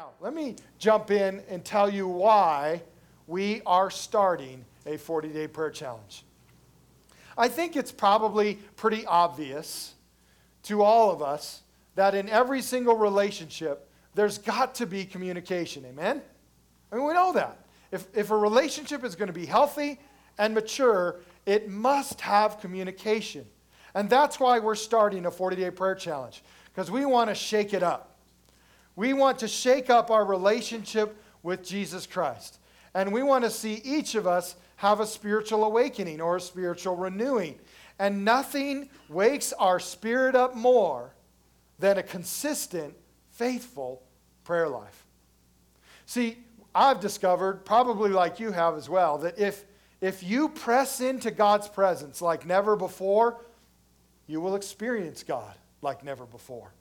Now, let me jump in and tell you why we are starting a 40 day prayer challenge. I think it's probably pretty obvious to all of us that in every single relationship, there's got to be communication. Amen? I mean, we know that. If, if a relationship is going to be healthy and mature, it must have communication. And that's why we're starting a 40 day prayer challenge, because we want to shake it up. We want to shake up our relationship with Jesus Christ. And we want to see each of us have a spiritual awakening or a spiritual renewing. And nothing wakes our spirit up more than a consistent, faithful prayer life. See, I've discovered, probably like you have as well, that if, if you press into God's presence like never before, you will experience God like never before.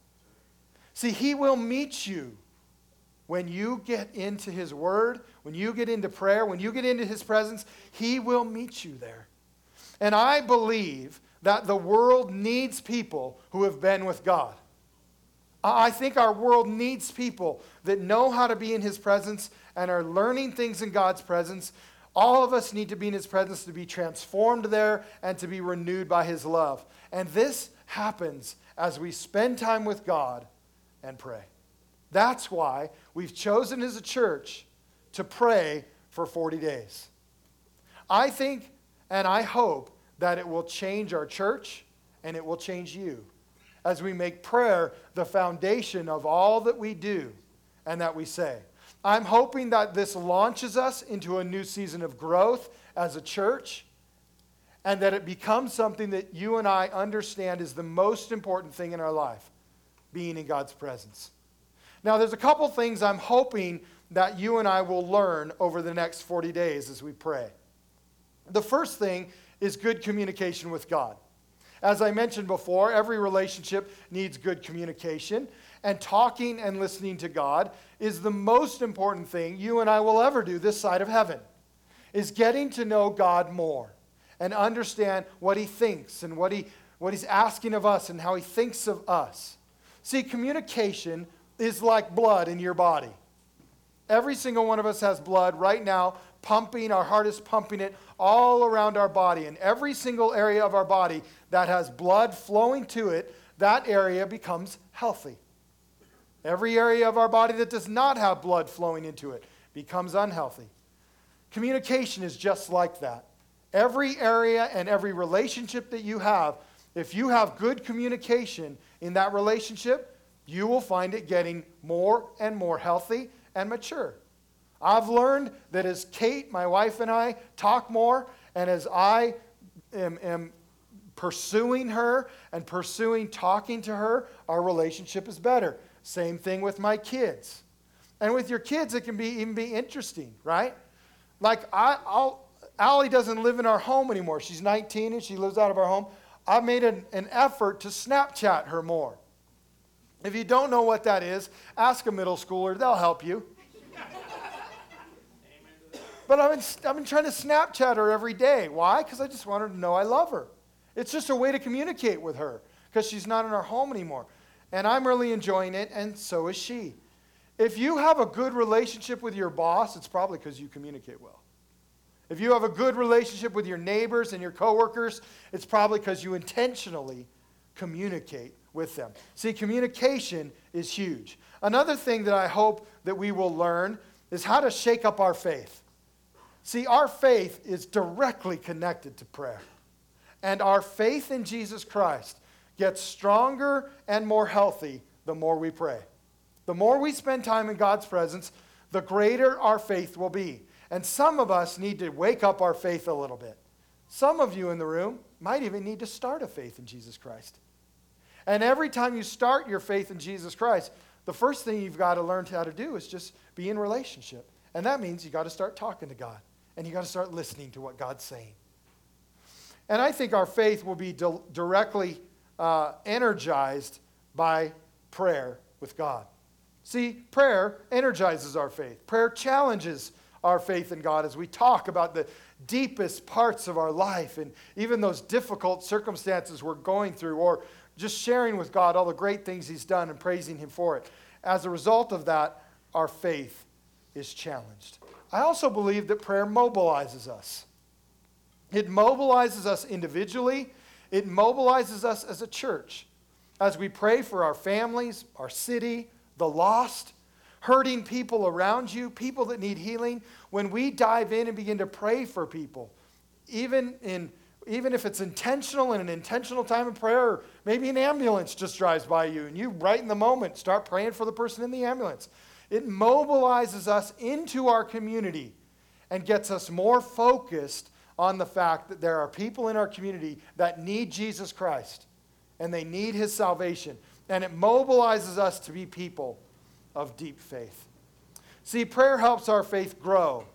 See, He will meet you when you get into His Word, when you get into prayer, when you get into His presence, He will meet you there. And I believe that the world needs people who have been with God. I think our world needs people that know how to be in His presence and are learning things in God's presence. All of us need to be in His presence to be transformed there and to be renewed by His love. And this happens as we spend time with God and pray. That's why we've chosen as a church to pray for 40 days. I think and I hope that it will change our church and it will change you as we make prayer the foundation of all that we do and that we say. I'm hoping that this launches us into a new season of growth as a church and that it becomes something that you and I understand is the most important thing in our life being in God's presence. Now, there's a couple things I'm hoping that you and I will learn over the next 40 days as we pray. The first thing is good communication with God. As I mentioned before, every relationship needs good communication, and talking and listening to God is the most important thing you and I will ever do this side of heaven. Is getting to know God more and understand what he thinks and what he what he's asking of us and how he thinks of us. See, communication is like blood in your body. Every single one of us has blood right now pumping, our heart is pumping it all around our body. And every single area of our body that has blood flowing to it, that area becomes healthy. Every area of our body that does not have blood flowing into it becomes unhealthy. Communication is just like that. Every area and every relationship that you have, if you have good communication in that relationship, you will find it getting more and more healthy and mature. I've learned that as Kate, my wife, and I talk more, and as I am, am pursuing her and pursuing talking to her, our relationship is better. Same thing with my kids. And with your kids, it can be even be interesting, right? Like I, I'll, Allie doesn't live in our home anymore. She's 19 and she lives out of our home. I've made an, an effort to Snapchat her more. If you don't know what that is, ask a middle schooler, they'll help you. but I've been, I've been trying to Snapchat her every day. Why? Because I just want her to know I love her. It's just a way to communicate with her because she's not in our home anymore. And I'm really enjoying it, and so is she. If you have a good relationship with your boss, it's probably because you communicate well. If you have a good relationship with your neighbors and your coworkers, it's probably because you intentionally communicate with them. See, communication is huge. Another thing that I hope that we will learn is how to shake up our faith. See, our faith is directly connected to prayer. And our faith in Jesus Christ gets stronger and more healthy the more we pray. The more we spend time in God's presence, the greater our faith will be. And some of us need to wake up our faith a little bit. Some of you in the room might even need to start a faith in Jesus Christ. And every time you start your faith in Jesus Christ, the first thing you've got to learn how to do is just be in relationship. And that means you got to start talking to God and you got to start listening to what God's saying. And I think our faith will be di- directly uh, energized by prayer with God. See, prayer energizes our faith. Prayer challenges our faith in God as we talk about the deepest parts of our life and even those difficult circumstances we're going through, or just sharing with God all the great things He's done and praising Him for it. As a result of that, our faith is challenged. I also believe that prayer mobilizes us. It mobilizes us individually, it mobilizes us as a church as we pray for our families, our city, the lost, hurting people around you, people that need healing. When we dive in and begin to pray for people, even in even if it's intentional in an intentional time of prayer, maybe an ambulance just drives by you and you, right in the moment, start praying for the person in the ambulance. It mobilizes us into our community and gets us more focused on the fact that there are people in our community that need Jesus Christ and they need his salvation. And it mobilizes us to be people of deep faith. See, prayer helps our faith grow.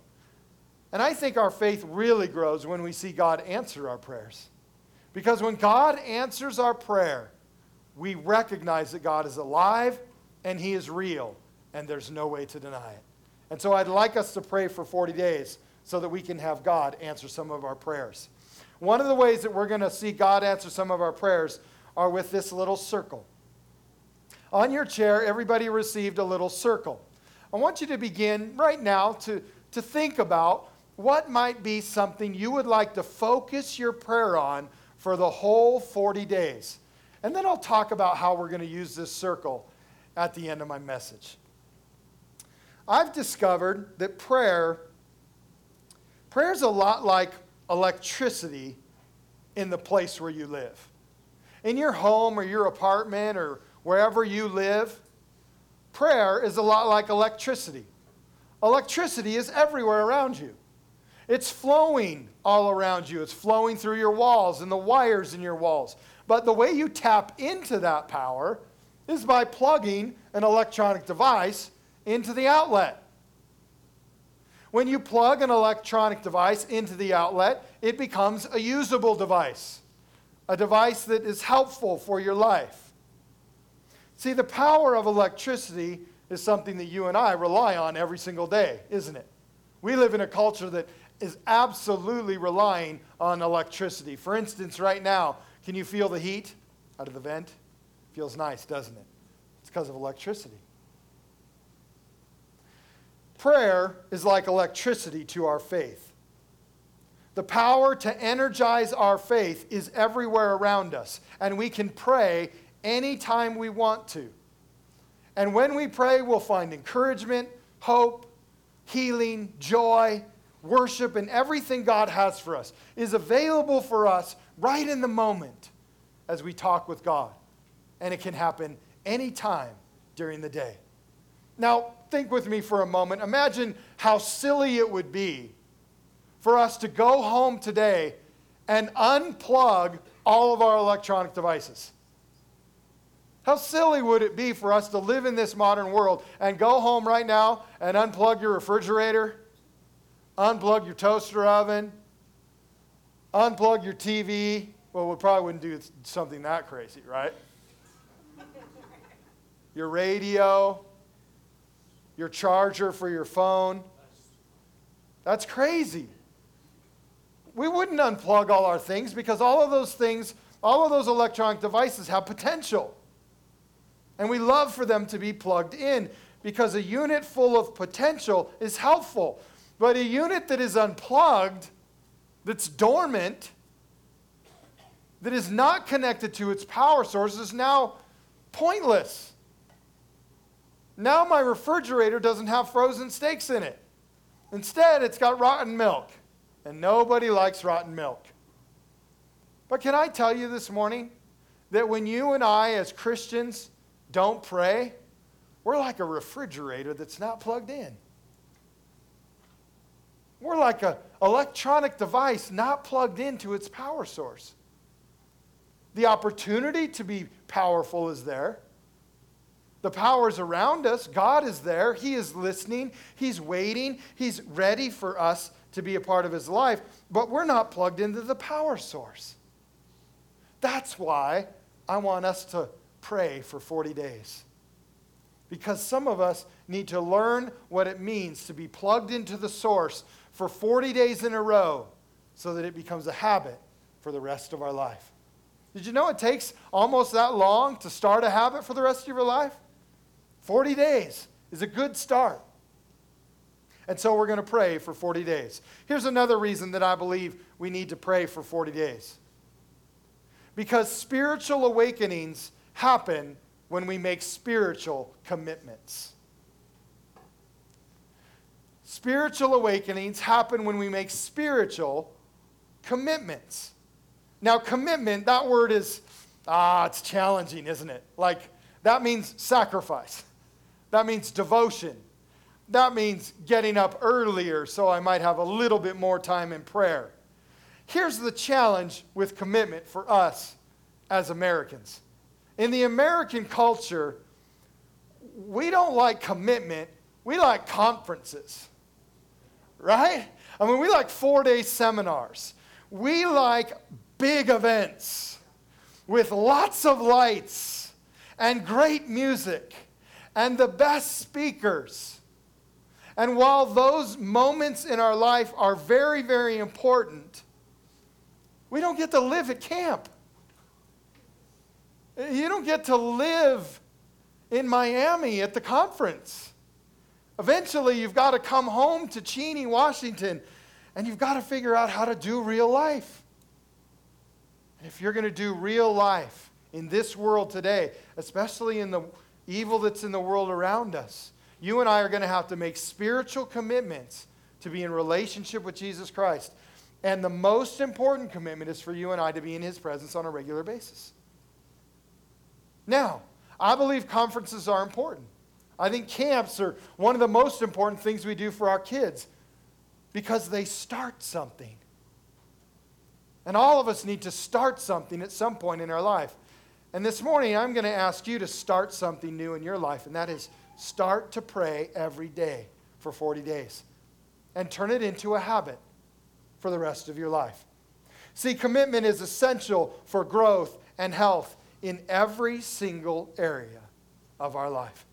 And I think our faith really grows when we see God answer our prayers. Because when God answers our prayer, we recognize that God is alive and He is real, and there's no way to deny it. And so I'd like us to pray for 40 days so that we can have God answer some of our prayers. One of the ways that we're going to see God answer some of our prayers are with this little circle. On your chair, everybody received a little circle. I want you to begin right now to, to think about what might be something you would like to focus your prayer on for the whole 40 days? And then I'll talk about how we're going to use this circle at the end of my message. I've discovered that prayer prayer is a lot like electricity in the place where you live. In your home or your apartment or wherever you live, prayer is a lot like electricity. Electricity is everywhere around you. It's flowing all around you. It's flowing through your walls and the wires in your walls. But the way you tap into that power is by plugging an electronic device into the outlet. When you plug an electronic device into the outlet, it becomes a usable device, a device that is helpful for your life. See, the power of electricity is something that you and I rely on every single day, isn't it? We live in a culture that is absolutely relying on electricity. For instance, right now, can you feel the heat out of the vent? Feels nice, doesn't it? It's because of electricity. Prayer is like electricity to our faith. The power to energize our faith is everywhere around us, and we can pray anytime we want to. And when we pray, we'll find encouragement, hope, healing, joy, worship, and everything God has for us is available for us right in the moment as we talk with God. And it can happen anytime during the day. Now, think with me for a moment. Imagine how silly it would be for us to go home today and unplug all of our electronic devices. How silly would it be for us to live in this modern world and go home right now and unplug your refrigerator, unplug your toaster oven, unplug your TV. Well, we probably wouldn't do something that crazy, right? your radio, your charger for your phone. That's crazy. We wouldn't unplug all our things because all of those things, all of those electronic devices have potential. And we love for them to be plugged in because a unit full of potential is helpful. But a unit that is unplugged, that's dormant, that is not connected to its power source is now pointless. Now my refrigerator doesn't have frozen steaks in it. Instead, it's got rotten milk. And nobody likes rotten milk. But can I tell you this morning that when you and I, as Christians, don't pray, we're like a refrigerator that's not plugged in. We're like an electronic device not plugged into its power source. The opportunity to be powerful is there. The power is around us. God is there. He is listening. He's waiting. He's ready for us to be a part of His life, but we're not plugged into the power source. That's why I want us to pray for 40 days. Because some of us need to learn what it means to be plugged into the source for 40 days in a row so that it becomes a habit for the rest of our life. Did you know it takes almost that long to start a habit for the rest of your life? 40 days is a good start. And so we're going to pray for 40 days. Here's another reason that I believe we need to pray for 40 days. Because spiritual awakenings happen when we make spiritual commitments. Spiritual awakenings happen when we make spiritual commitments. Now, commitment, that word is, ah, it's challenging, isn't it? Like, that means sacrifice, that means devotion, that means getting up earlier so I might have a little bit more time in prayer. Here's the challenge with commitment for us as Americans. In the American culture, we don't like commitment, we like conferences, right? I mean, we like four day seminars. We like big events with lots of lights and great music and the best speakers. And while those moments in our life are very, very important, we don't get to live at camp. You don't get to live in Miami at the conference. Eventually, you've got to come home to Cheney, Washington, and you've got to figure out how to do real life. And if you're going to do real life in this world today, especially in the evil that's in the world around us, you and I are going to have to make spiritual commitments to be in relationship with Jesus Christ. And the most important commitment is for you and I to be in his presence on a regular basis. Now, I believe conferences are important. I think camps are one of the most important things we do for our kids because they start something. And all of us need to start something at some point in our life. And this morning, I'm going to ask you to start something new in your life, and that is start to pray every day for 40 days and turn it into a habit for the rest of your life. See, commitment is essential for growth and health in every single area of our life.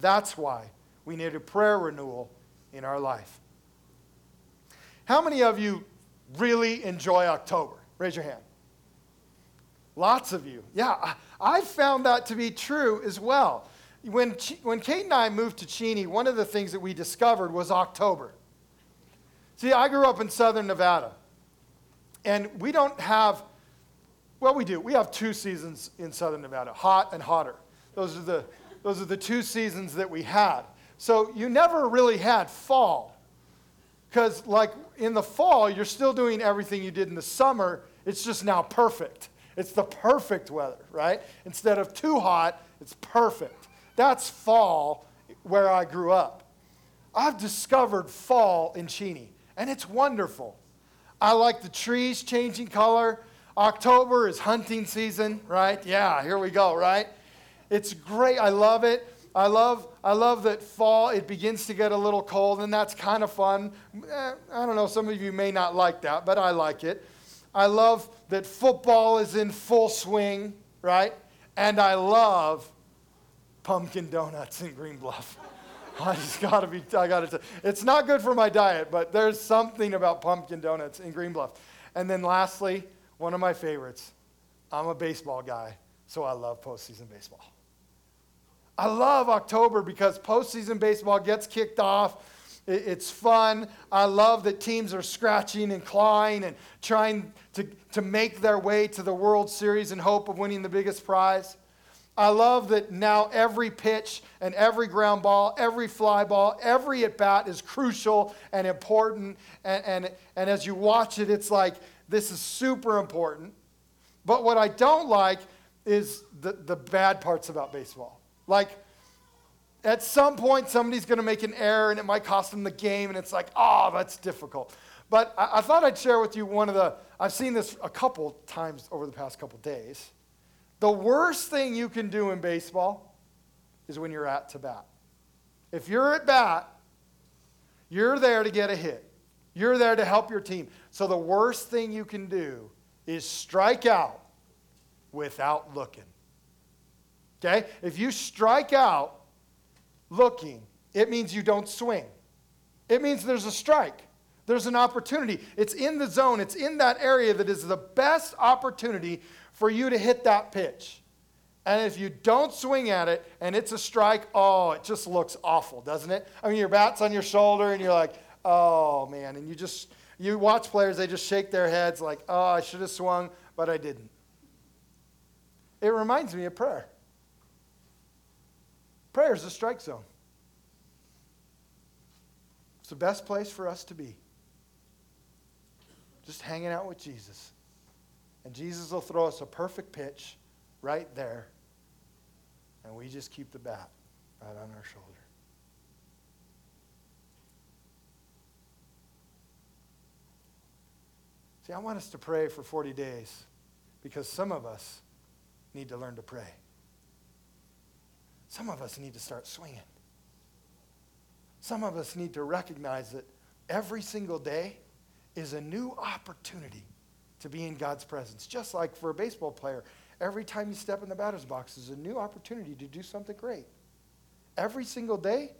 That's why we need a prayer renewal in our life. How many of you really enjoy October? Raise your hand. Lots of you. Yeah, I found that to be true as well. When, when Kate and I moved to Cheney, one of the things that we discovered was October. See, I grew up in southern Nevada, and we don't have well, we do. We have two seasons in southern Nevada hot and hotter. Those are the, those are the two seasons that we had. So you never really had fall. Because, like in the fall, you're still doing everything you did in the summer. It's just now perfect. It's the perfect weather, right? Instead of too hot, it's perfect. That's fall where I grew up. I've discovered fall in Cheney, and it's wonderful. I like the trees changing color. October is hunting season, right? Yeah, here we go, right? It's great. I love it. I love, I love that fall, it begins to get a little cold, and that's kind of fun. Eh, I don't know, some of you may not like that, but I like it. I love that football is in full swing, right? And I love pumpkin donuts in Green Bluff. I just gotta be, I gotta say, it's not good for my diet, but there's something about pumpkin donuts in Green Bluff. And then lastly, one of my favorites. I'm a baseball guy, so I love postseason baseball. I love October because postseason baseball gets kicked off. It's fun. I love that teams are scratching and clawing and trying to, to make their way to the World Series in hope of winning the biggest prize. I love that now every pitch and every ground ball, every fly ball, every at bat is crucial and important. And, and, and as you watch it, it's like this is super important. But what I don't like is the, the bad parts about baseball. Like, at some point, somebody's going to make an error and it might cost them the game, and it's like, oh, that's difficult. But I, I, thought I'd share with you one of the, I've seen this a couple times over the past couple days. The worst thing you can do in baseball is when you're at to bat. If you're at bat, you're there to get a hit. You're there to help your team. So the worst thing you can do is strike out without looking. Okay? If you strike out looking, it means you don't swing. It means there's a strike. There's an opportunity. It's in the zone, it's in that area that is the best opportunity for you to hit that pitch. And if you don't swing at it and it's a strike, oh, it just looks awful, doesn't it? I mean, your bat's on your shoulder and you're like, oh, man. And you just, you watch players, they just shake their heads like, oh, I should have swung, but I didn't. It reminds me of prayer. Prayer is a strike zone. It's the best place for us to be. Just hanging out with Jesus. And Jesus will throw us a perfect pitch right there and we just keep the bat right on our shoulder. See, I want us to pray for 40 days because some of us need to learn to pray. Some of us need to start swinging. Some of us need to recognize that every single day is a new opportunity to be in God's presence. Just like for a baseball player, Every time you step in the batter's box is a new opportunity to do something great. Every single day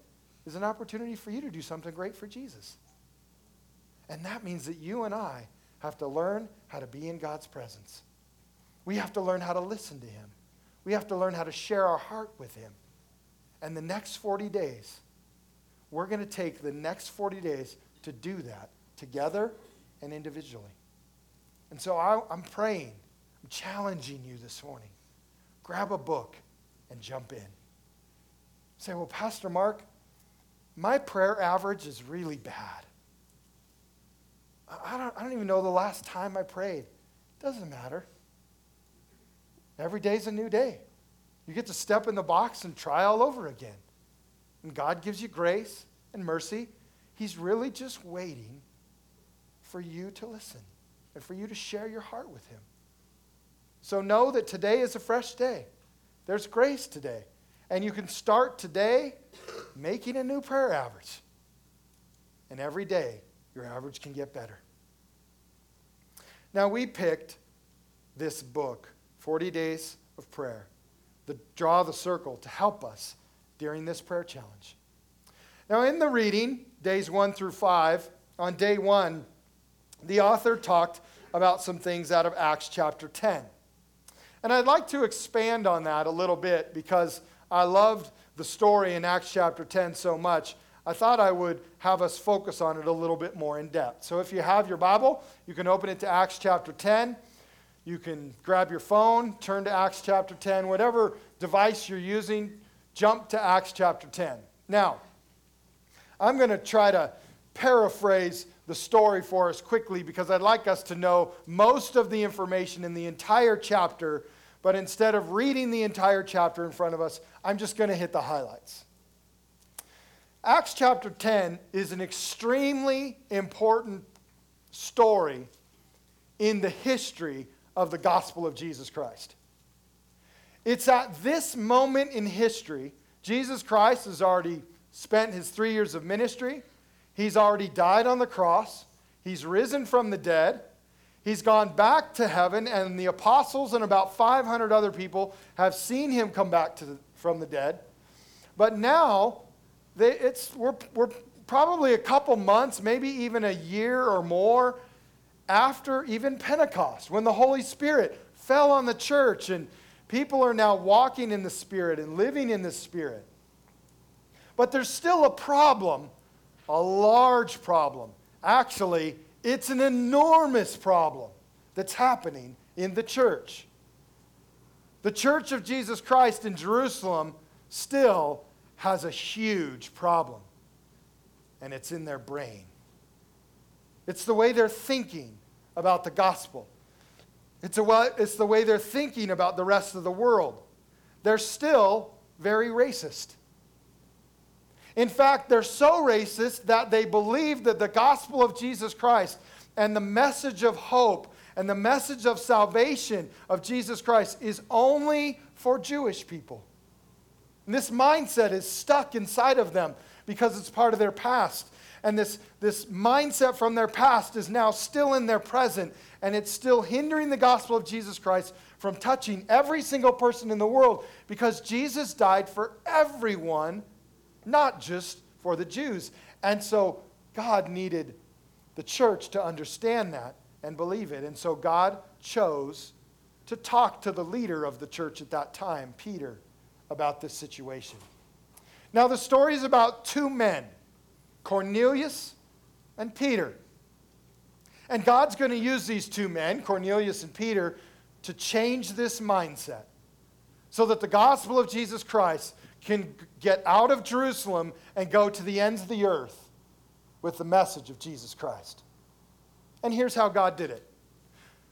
is an opportunity for you to do something great for Jesus. And that means that you and I have to learn how to be in God's presence. We have to learn how to listen to Him. We have to learn how to share our heart with Him. And the next 40 days, we're going to take the next 40 days to do that together and individually. And so I, am praying I'm challenging you this morning. Grab a book and jump in. Say, well, Pastor Mark, my prayer average is really bad. I don't, I don't even know the last time I prayed. Doesn't matter. Every day's a new day. You get to step in the box and try all over again. And God gives you grace and mercy. He's really just waiting for you to listen and for you to share your heart with Him. So know that today is a fresh day. There's grace today. And you can start today making a new prayer average. And every day, your average can get better. Now, we picked this book, 40 Days of Prayer, the Draw the Circle, to help us during this prayer challenge. Now, in the reading, days 1 through 5, on day 1, the author talked about some things out of Acts chapter 10. And I'd like to expand on that a little bit because I loved the story in Acts chapter 10 so much. I thought I would have us focus on it a little bit more in depth. So if you have your Bible, you can open it to Acts chapter 10. You can grab your phone, turn to Acts chapter 10, whatever device you're using, jump to Acts chapter 10. Now, I'm going to try to paraphrase the story for us quickly because I'd like us to know most of the information in the entire chapter but instead of reading the entire chapter in front of us, I'm just going to hit the highlights. Acts chapter 10 is an extremely important story in the history of the gospel of Jesus Christ. It's at this moment in history, Jesus Christ has already spent his three years of ministry. He's already died on the cross. He's risen from the dead. He's gone back to heaven, and the apostles and about 500 other people have seen him come back the, from the dead. But now, they, it's, we're, we're probably a couple months, maybe even a year or more after even Pentecost, when the Holy Spirit fell on the church and people are now walking in the Spirit and living in the Spirit. But there's still a problem, a large problem. Actually, it's an enormous problem that's happening in the church. The church of Jesus Christ in Jerusalem still has a huge problem, and it's in their brain. It's the way they're thinking about the gospel. It's, a, it's the way they're thinking about the rest of the world. They're still very racist. In fact, they're so racist that they believe that the gospel of Jesus Christ and the message of hope and the message of salvation of Jesus Christ is only for Jewish people. And this mindset is stuck inside of them because it's part of their past. And this, this mindset from their past is now still in their present, and it's still hindering the gospel of Jesus Christ from touching every single person in the world because Jesus died for everyone not just for the Jews. And so God needed the church to understand that and believe it. And so God chose to talk to the leader of the church at that time, Peter, about this situation. Now, the story is about two men, Cornelius and Peter. And God's going to use these two men, Cornelius and Peter, to change this mindset so that the gospel of Jesus Christ can get out of Jerusalem and go to the ends of the earth with the message of Jesus Christ. And here's how God did it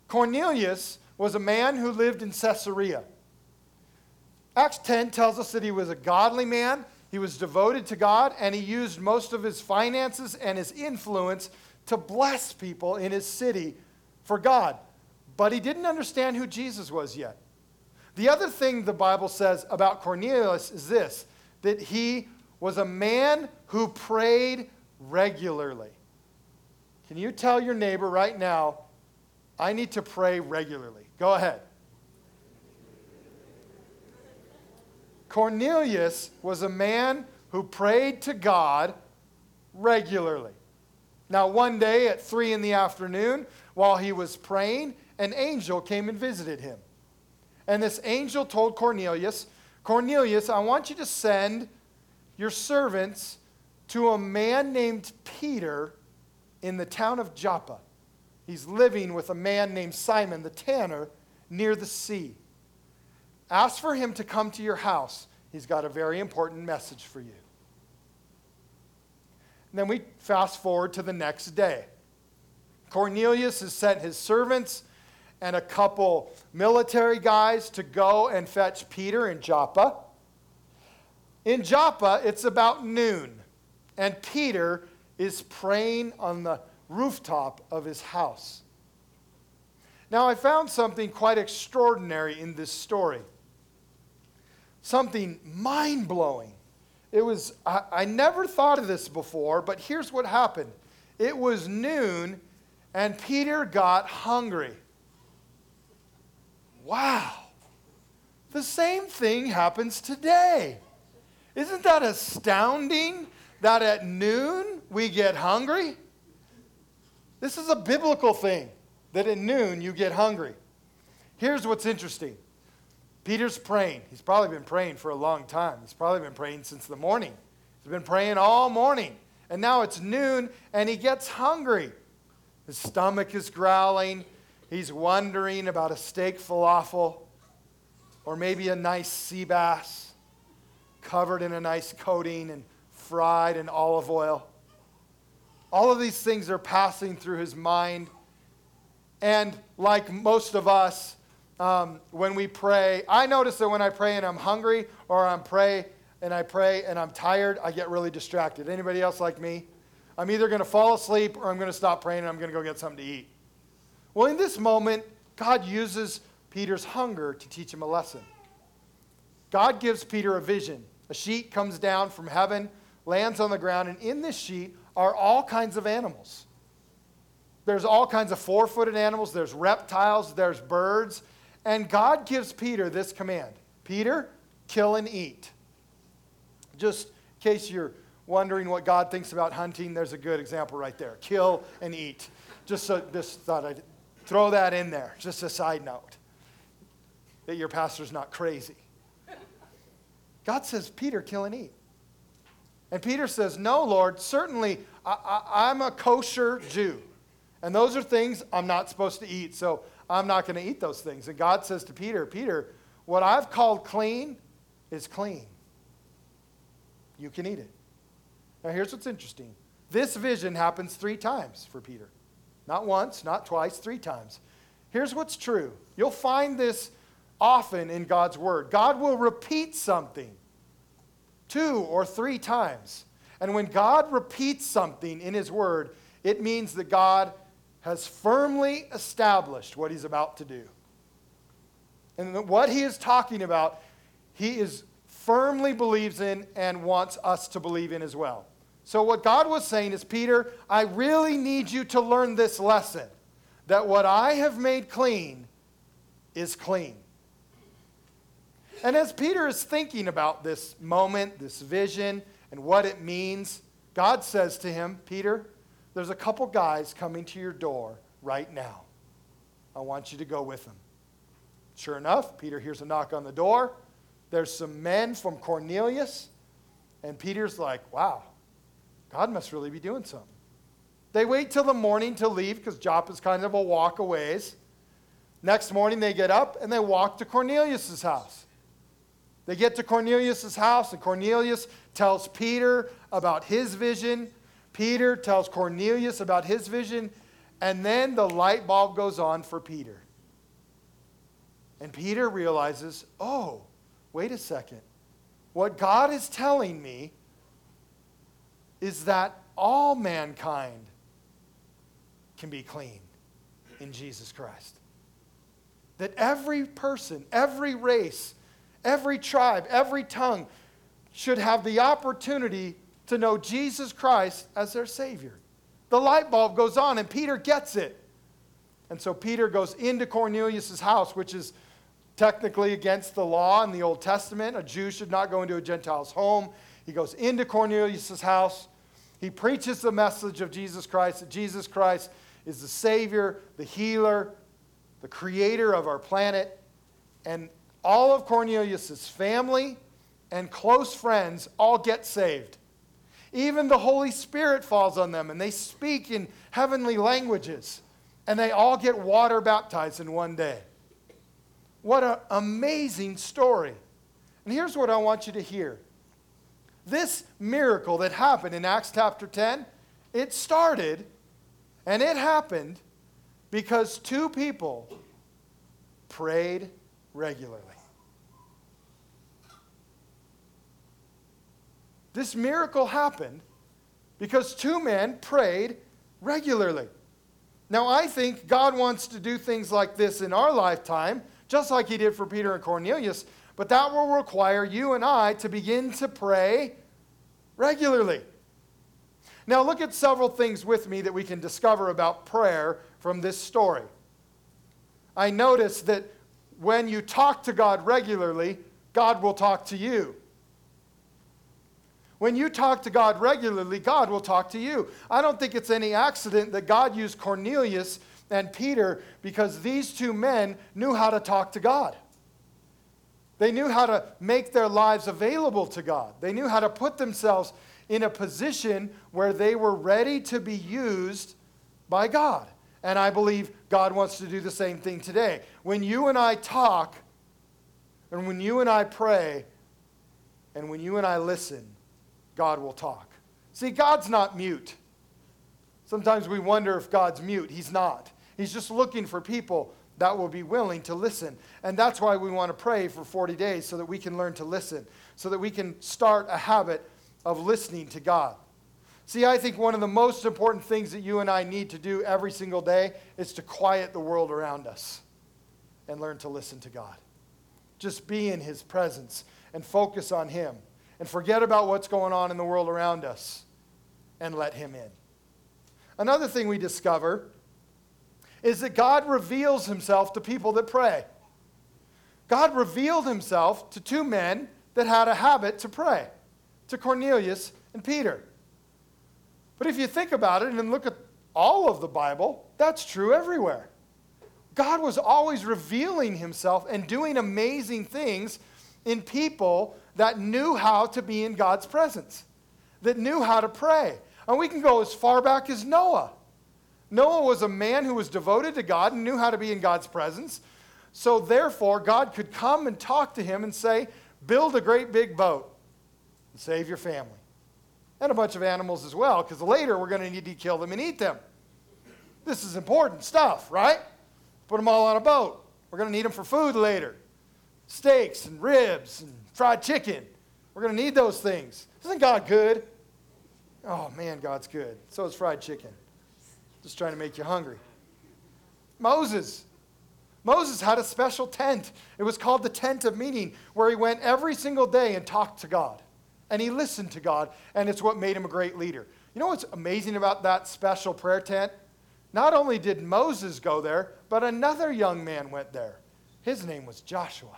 Cornelius was a man who lived in Caesarea. Acts 10 tells us that he was a godly man, he was devoted to God, and he used most of his finances and his influence to bless people in his city for God. But he didn't understand who Jesus was yet. The other thing the Bible says about Cornelius is this that he was a man who prayed regularly. Can you tell your neighbor right now, I need to pray regularly? Go ahead. Cornelius was a man who prayed to God regularly. Now, one day at three in the afternoon, while he was praying, an angel came and visited him. And this angel told Cornelius, Cornelius, I want you to send your servants to a man named Peter in the town of Joppa. He's living with a man named Simon the tanner near the sea. Ask for him to come to your house. He's got a very important message for you. And then we fast forward to the next day. Cornelius has sent his servants and a couple military guys to go and fetch Peter in Joppa. In Joppa, it's about noon, and Peter is praying on the rooftop of his house. Now, I found something quite extraordinary in this story. Something mind blowing. It was, I, I, never thought of this before, but here's what happened it was noon, and Peter got hungry. Wow. The same thing happens today. Isn't that astounding that at noon we get hungry? This is a biblical thing that at noon you get hungry. Here's what's interesting Peter's praying. He's probably been praying for a long time. He's probably been praying since the morning. He's been praying all morning. And now it's noon and he gets hungry. His stomach is growling. He's wondering about a steak falafel or maybe a nice sea bass covered in a nice coating and fried in olive oil. All of these things are passing through his mind. And like most of us, um, when we pray, I notice that when I pray and I'm hungry or I'm pray and I pray and I'm tired, I get really distracted. Anybody else like me? I'm either going to fall asleep or I'm going to stop praying and I'm going to go get something to eat. Well, in this moment, God uses Peter's hunger to teach him a lesson. God gives Peter a vision. A sheet comes down from heaven, lands on the ground, and in this sheet are all kinds of animals. There's all kinds of four footed animals, there's reptiles, there's birds. And God gives Peter this command Peter, kill and eat. Just in case you're wondering what God thinks about hunting, there's a good example right there. Kill and eat. Just so just thought I'd Throw that in there, just a side note that your pastor's not crazy. God says, Peter, kill and eat. And Peter says, No, Lord, certainly I, am a kosher Jew. And those are things I'm not supposed to eat, so I'm not going to eat those things. And God says to Peter, Peter, what I've called clean is clean. You can eat it. Now, here's what's interesting this vision happens three times for Peter. Not once, not twice, three times. Here's what's true you'll find this often in God's Word. God will repeat something two or three times. And when God repeats something in His Word, it means that God has firmly established what He's about to do. And what He is talking about, He is firmly believes in and wants us to believe in as well. So, what God was saying is, Peter, I really need you to learn this lesson that what I have made clean is clean. And as Peter is thinking about this moment, this vision, and what it means, God says to him, Peter, there's a couple guys coming to your door right now. I want you to go with them. Sure enough, Peter hears a knock on the door. There's some men from Cornelius. And Peter's like, wow, God must really be doing something. They wait till the morning to leave because Joppa's kind of a walk a ways. Next morning, they get up and they walk to Cornelius' house. They get to Cornelius' house, and Cornelius tells Peter about his vision. Peter tells Cornelius about his vision, and then the light bulb goes on for Peter. And Peter realizes, oh, wait a second. What God is telling me is that all mankind can be clean in Jesus Christ. That every person, every race, every tribe, every tongue should have the opportunity to know Jesus Christ as their Savior. The light bulb goes on, and Peter gets it. And so Peter goes into Cornelius' house, which is technically against the law in the Old Testament. A Jew should not go into a Gentile's home. He goes into Cornelius' house. He preaches the message of Jesus Christ that Jesus Christ is the Savior, the healer, the creator of our planet. And all of Cornelius' family and close friends all get saved. Even the Holy Spirit falls on them and they speak in heavenly languages. And they all get water baptized in one day. What an amazing story. And here's what I want you to hear this miracle that happened in Acts chapter 10, it started and it happened because two people prayed regularly. This miracle happened because two men prayed regularly. Now, I think God wants to do things like this in our lifetime just like he did for Peter and Cornelius. But that will require you and I to begin to pray regularly. Now, look at several things with me that we can discover about prayer from this story. I notice that when you talk to God regularly, God will talk to you. When you talk to God regularly, God will talk to you. I don't think it's any accident that God used Cornelius and Peter because these two men knew how to talk to God. They knew how to make their lives available to God. They knew how to put themselves in a position where they were ready to be used by God. And I believe God wants to do the same thing today. When you and I talk, and when you and I pray, and when you and I listen, God will talk. See, God's not mute. Sometimes we wonder if God's mute. He's not. He's just looking for people that will be willing to listen. And that's why we want to pray for 40 days so that we can learn to listen, so that we can start a habit of listening to God. See, I think one of the most important things that you and I need to do every single day is to quiet the world around us and learn to listen to God. Just be in His presence and focus on Him and forget about what's going on in the world around us and let Him in. Another thing we discover is that God reveals himself to people that pray. God revealed himself to two men that had a habit to pray, to Cornelius and Peter. But if you think about it and look at all of the Bible, that's true everywhere. God was always revealing himself and doing amazing things in people that knew how to be in God's presence, that knew how to pray. And we can go as far back as Noah. Noah was a man who was devoted to God and knew how to be in God's presence. So, therefore, God could come and talk to him and say, Build a great big boat and save your family. And a bunch of animals as well, because later we're going to need to kill them and eat them. This is important stuff, right? Put them all on a boat. We're going to need them for food later steaks and ribs and fried chicken. We're going to need those things. Isn't God good? Oh, man, God's good. So is fried chicken. Just trying to make you hungry. Moses. Moses had a special tent. It was called the tent of meeting, where he went every single day and talked to God. And he listened to God, and it's what made him a great leader. You know what's amazing about that special prayer tent? Not only did Moses go there, but another young man went there. His name was Joshua.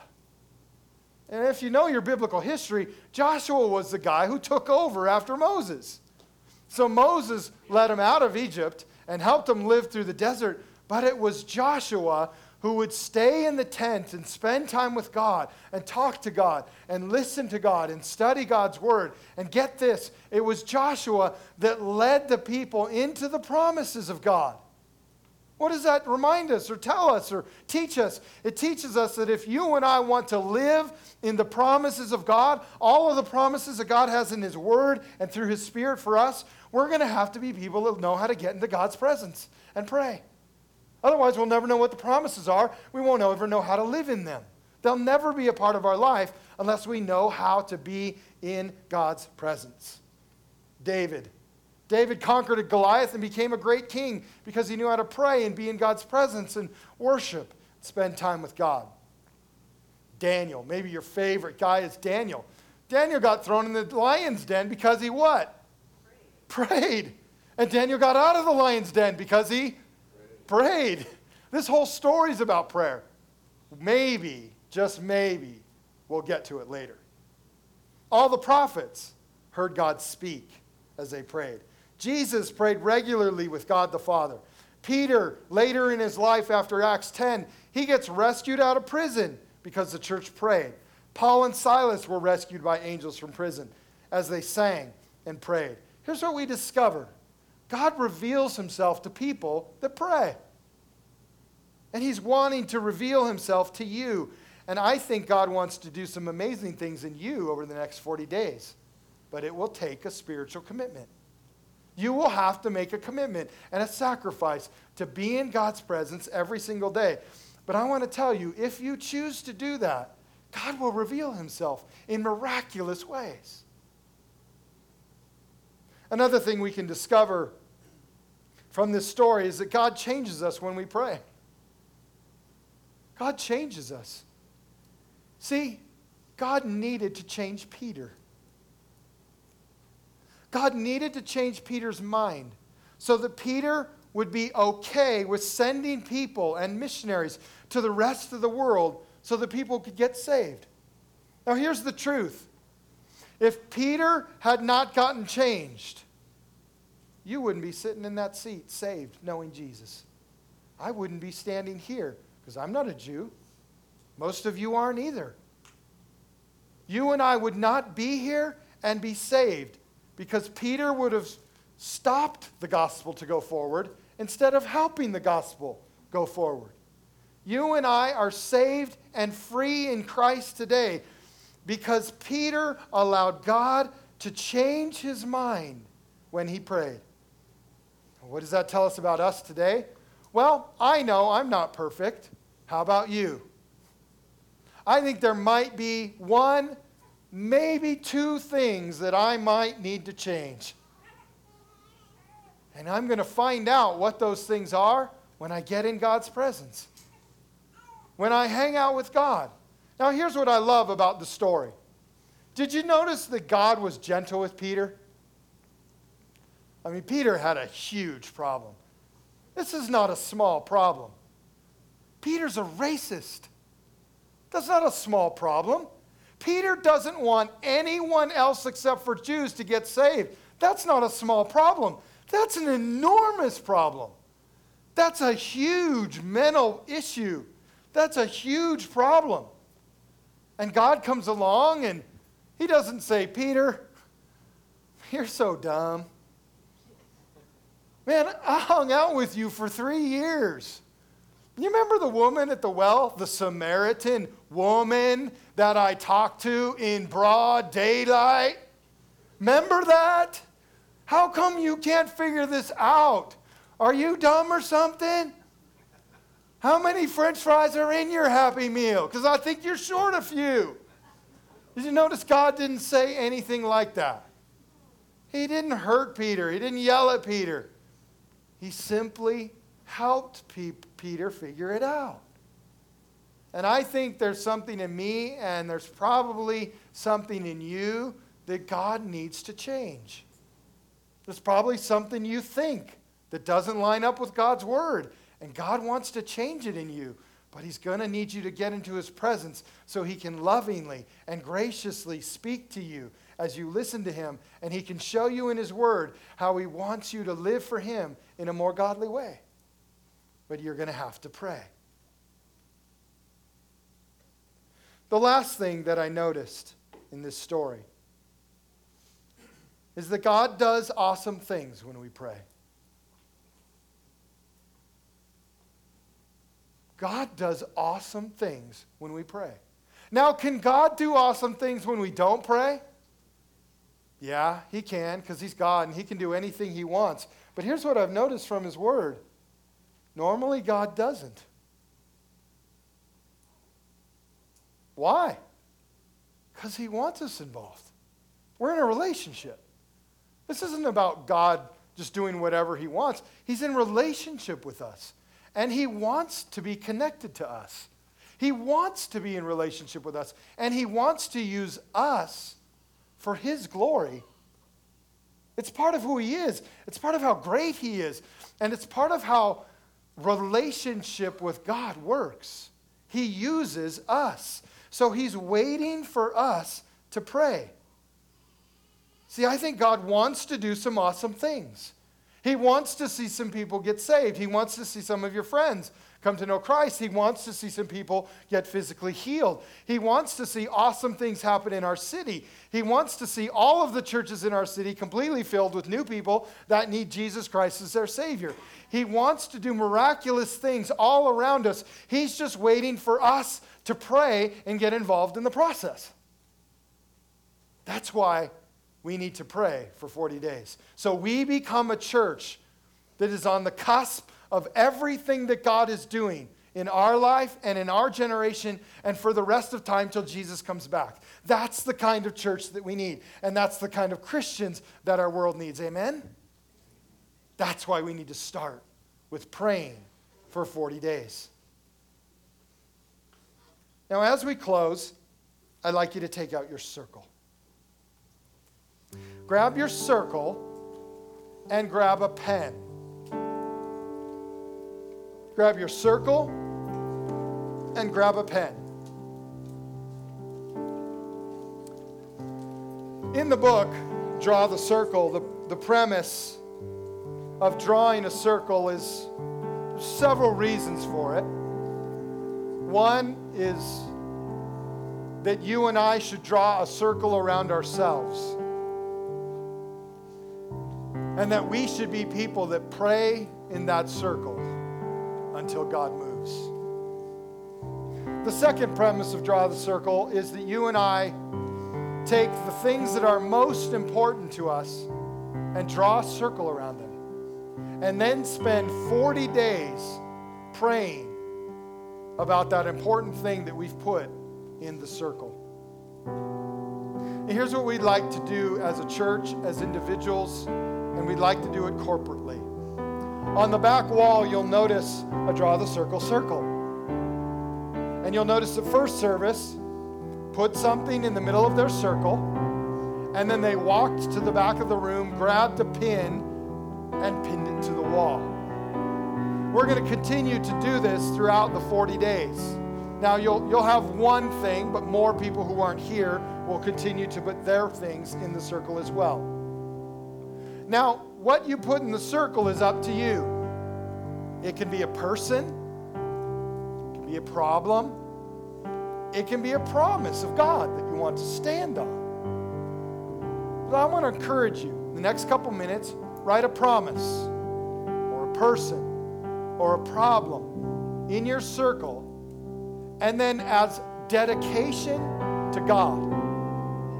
And if you know your biblical history, Joshua was the guy who took over after Moses. So Moses led him out of Egypt and helped him live through the desert. But it was Joshua who would stay in the tent and spend time with God and talk to God and listen to God and study God's word. And get this it was Joshua that led the people into the promises of God. What does that remind us or tell us or teach us? It teaches us that if you and I want to live in the promises of God, all of the promises that God has in His Word and through His Spirit for us, we're going to have to be people that know how to get into God's presence and pray. Otherwise, we'll never know what the promises are. We won't ever know how to live in them. They'll never be a part of our life unless we know how to be in God's presence. David. David conquered a Goliath and became a great king because he knew how to pray and be in God's presence and worship, and spend time with God. Daniel, maybe your favorite guy is Daniel. Daniel got thrown in the lion's den because he what? Prayed. Prayed. And Daniel got out of the lion's den because he prayed. This whole story is about prayer. Maybe, just maybe, we'll get to it later. All the prophets heard God speak as they prayed. Jesus prayed regularly with God the Father. Peter, later in his life after Acts 10, he gets rescued out of prison because the church prayed. Paul and Silas were rescued by angels from prison as they sang and prayed. Here's what we discover God reveals himself to people that pray. And he's wanting to reveal himself to you. And I think God wants to do some amazing things in you over the next 40 days. But it will take a spiritual commitment. You will have to make a commitment and a sacrifice to be in God's presence every single day. But I want to tell you if you choose to do that, God will reveal himself in miraculous ways. Another thing we can discover from this story is that God changes us when we pray. God changes us. See, God needed to change Peter. God needed to change Peter's mind so that Peter would be okay with sending people and missionaries to the rest of the world so that people could get saved. Now, here's the truth if Peter had not gotten changed, you wouldn't be sitting in that seat saved, knowing Jesus. I wouldn't be standing here because I'm not a Jew. Most of you aren't either. You and I would not be here and be saved because Peter would have stopped the gospel to go forward instead of helping the gospel go forward. You and I are saved and free in Christ today because Peter allowed God to change his mind when he prayed. What does that tell us about us today? Well, I know I'm not perfect. How about you? I think there might be one, maybe two things that I might need to change. And I'm going to find out what those things are when I get in God's presence, when I hang out with God. Now, here's what I love about the story. Did you notice that God was gentle with Peter? I mean, Peter had a huge problem. This is not a small problem. Peter's a racist. That's not a small problem. Peter doesn't want anyone else except for Jews to get saved. That's not a small problem. That's an enormous problem. That's a huge mental issue. That's a huge problem. And God comes along and he doesn't say, Peter, you're so dumb. Man, I hung out with you for three years. You remember the woman at the well, the Samaritan woman that I talked to in broad daylight? Remember that? How come you can't figure this out? Are you dumb or something? How many french fries are in your Happy Meal? Because I think you're short a few. Did you notice God didn't say anything like that? He didn't hurt Peter, He didn't yell at Peter. He simply helped Peter figure it out. And I think there's something in me, and there's probably something in you that God needs to change. There's probably something you think that doesn't line up with God's word, and God wants to change it in you. But He's going to need you to get into His presence so He can lovingly and graciously speak to you as you listen to Him, and He can show you in His Word how He wants you to live for Him in a more godly way. But you're going to have to pray. The last thing that I noticed in this story is that God does awesome things when we pray. God does awesome things when we pray. Now, can God do awesome things when we don't pray? Yeah, He can because He's God and He can do anything He wants. But here's what I've noticed from His Word normally, God doesn't. Why? Because He wants us involved. We're in a relationship. This isn't about God just doing whatever He wants, He's in relationship with us. And He wants to be connected to us. He wants to be in relationship with us. And He wants to use us for His glory. It's part of who He is, it's part of how great He is, and it's part of how relationship with God works. He uses us. So He's waiting for us to pray. See, I think God wants to do some awesome things. He wants to see some people get saved. He wants to see some of your friends come to know Christ. He wants to see some people get physically healed. He wants to see awesome things happen in our city. He wants to see all of the churches in our city completely filled with new people that need Jesus Christ as their Savior. He wants to do miraculous things all around us. He's just waiting for us to pray and get involved in the process. That's why we need to pray for 40 days. So we become a church that is on the cusp of everything that God is doing in our life and in our generation and for the rest of time till Jesus comes back. That's the kind of church that we need. And that's the kind of Christians that our world needs. Amen? That's why we need to start with praying for 40 days. Now, as we close, I'd like you to take out your circle. Grab your circle and grab a pen. Grab your circle and grab a pen. In the book, Draw the Circle, the, the premise of drawing a circle is several reasons for it. One is that you and I should draw a circle around ourselves and that we should be people that pray in that circle until God moves. The second premise of Draw the Circle is that you and I take the things that are most important to us and draw a circle around them, and then spend 40 days praying about that important thing that we've put in the circle. And here's what we'd like to do as a church, as individuals and we'd like to do it corporately. On the back wall, you'll notice a draw the circle circle. And you'll notice the first service put something in the middle of their circle, and then they walked to the back of the room, grabbed a pin, and pinned it to the wall. We're going to continue to do this throughout the 40 days. Now, you'll, you'll have one thing, but more people who aren't here will continue to put their things in the circle as well. Now, what you put in the circle is up to you. It can be a person, it can be a problem, it can be a promise of God that you want to stand on. But I want to encourage you in the next couple minutes, write a promise or a person or a problem in your circle, and then as dedication to God,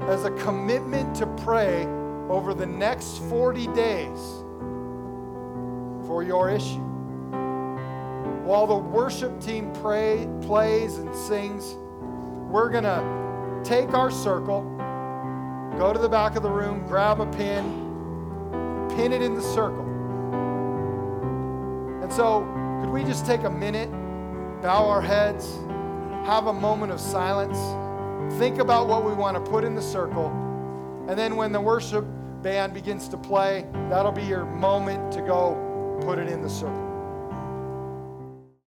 as a commitment to pray over the next 40 days for your issue. While the worship team pray, plays and sings, we're going to take our circle, go to the back of the room, grab a pin, pin it in the circle. And so, could we just take a minute, bow our heads, have a moment of silence, think about what we want to put in the circle, and then when the worship band begins to play, that'll be your moment to go put it in the circle.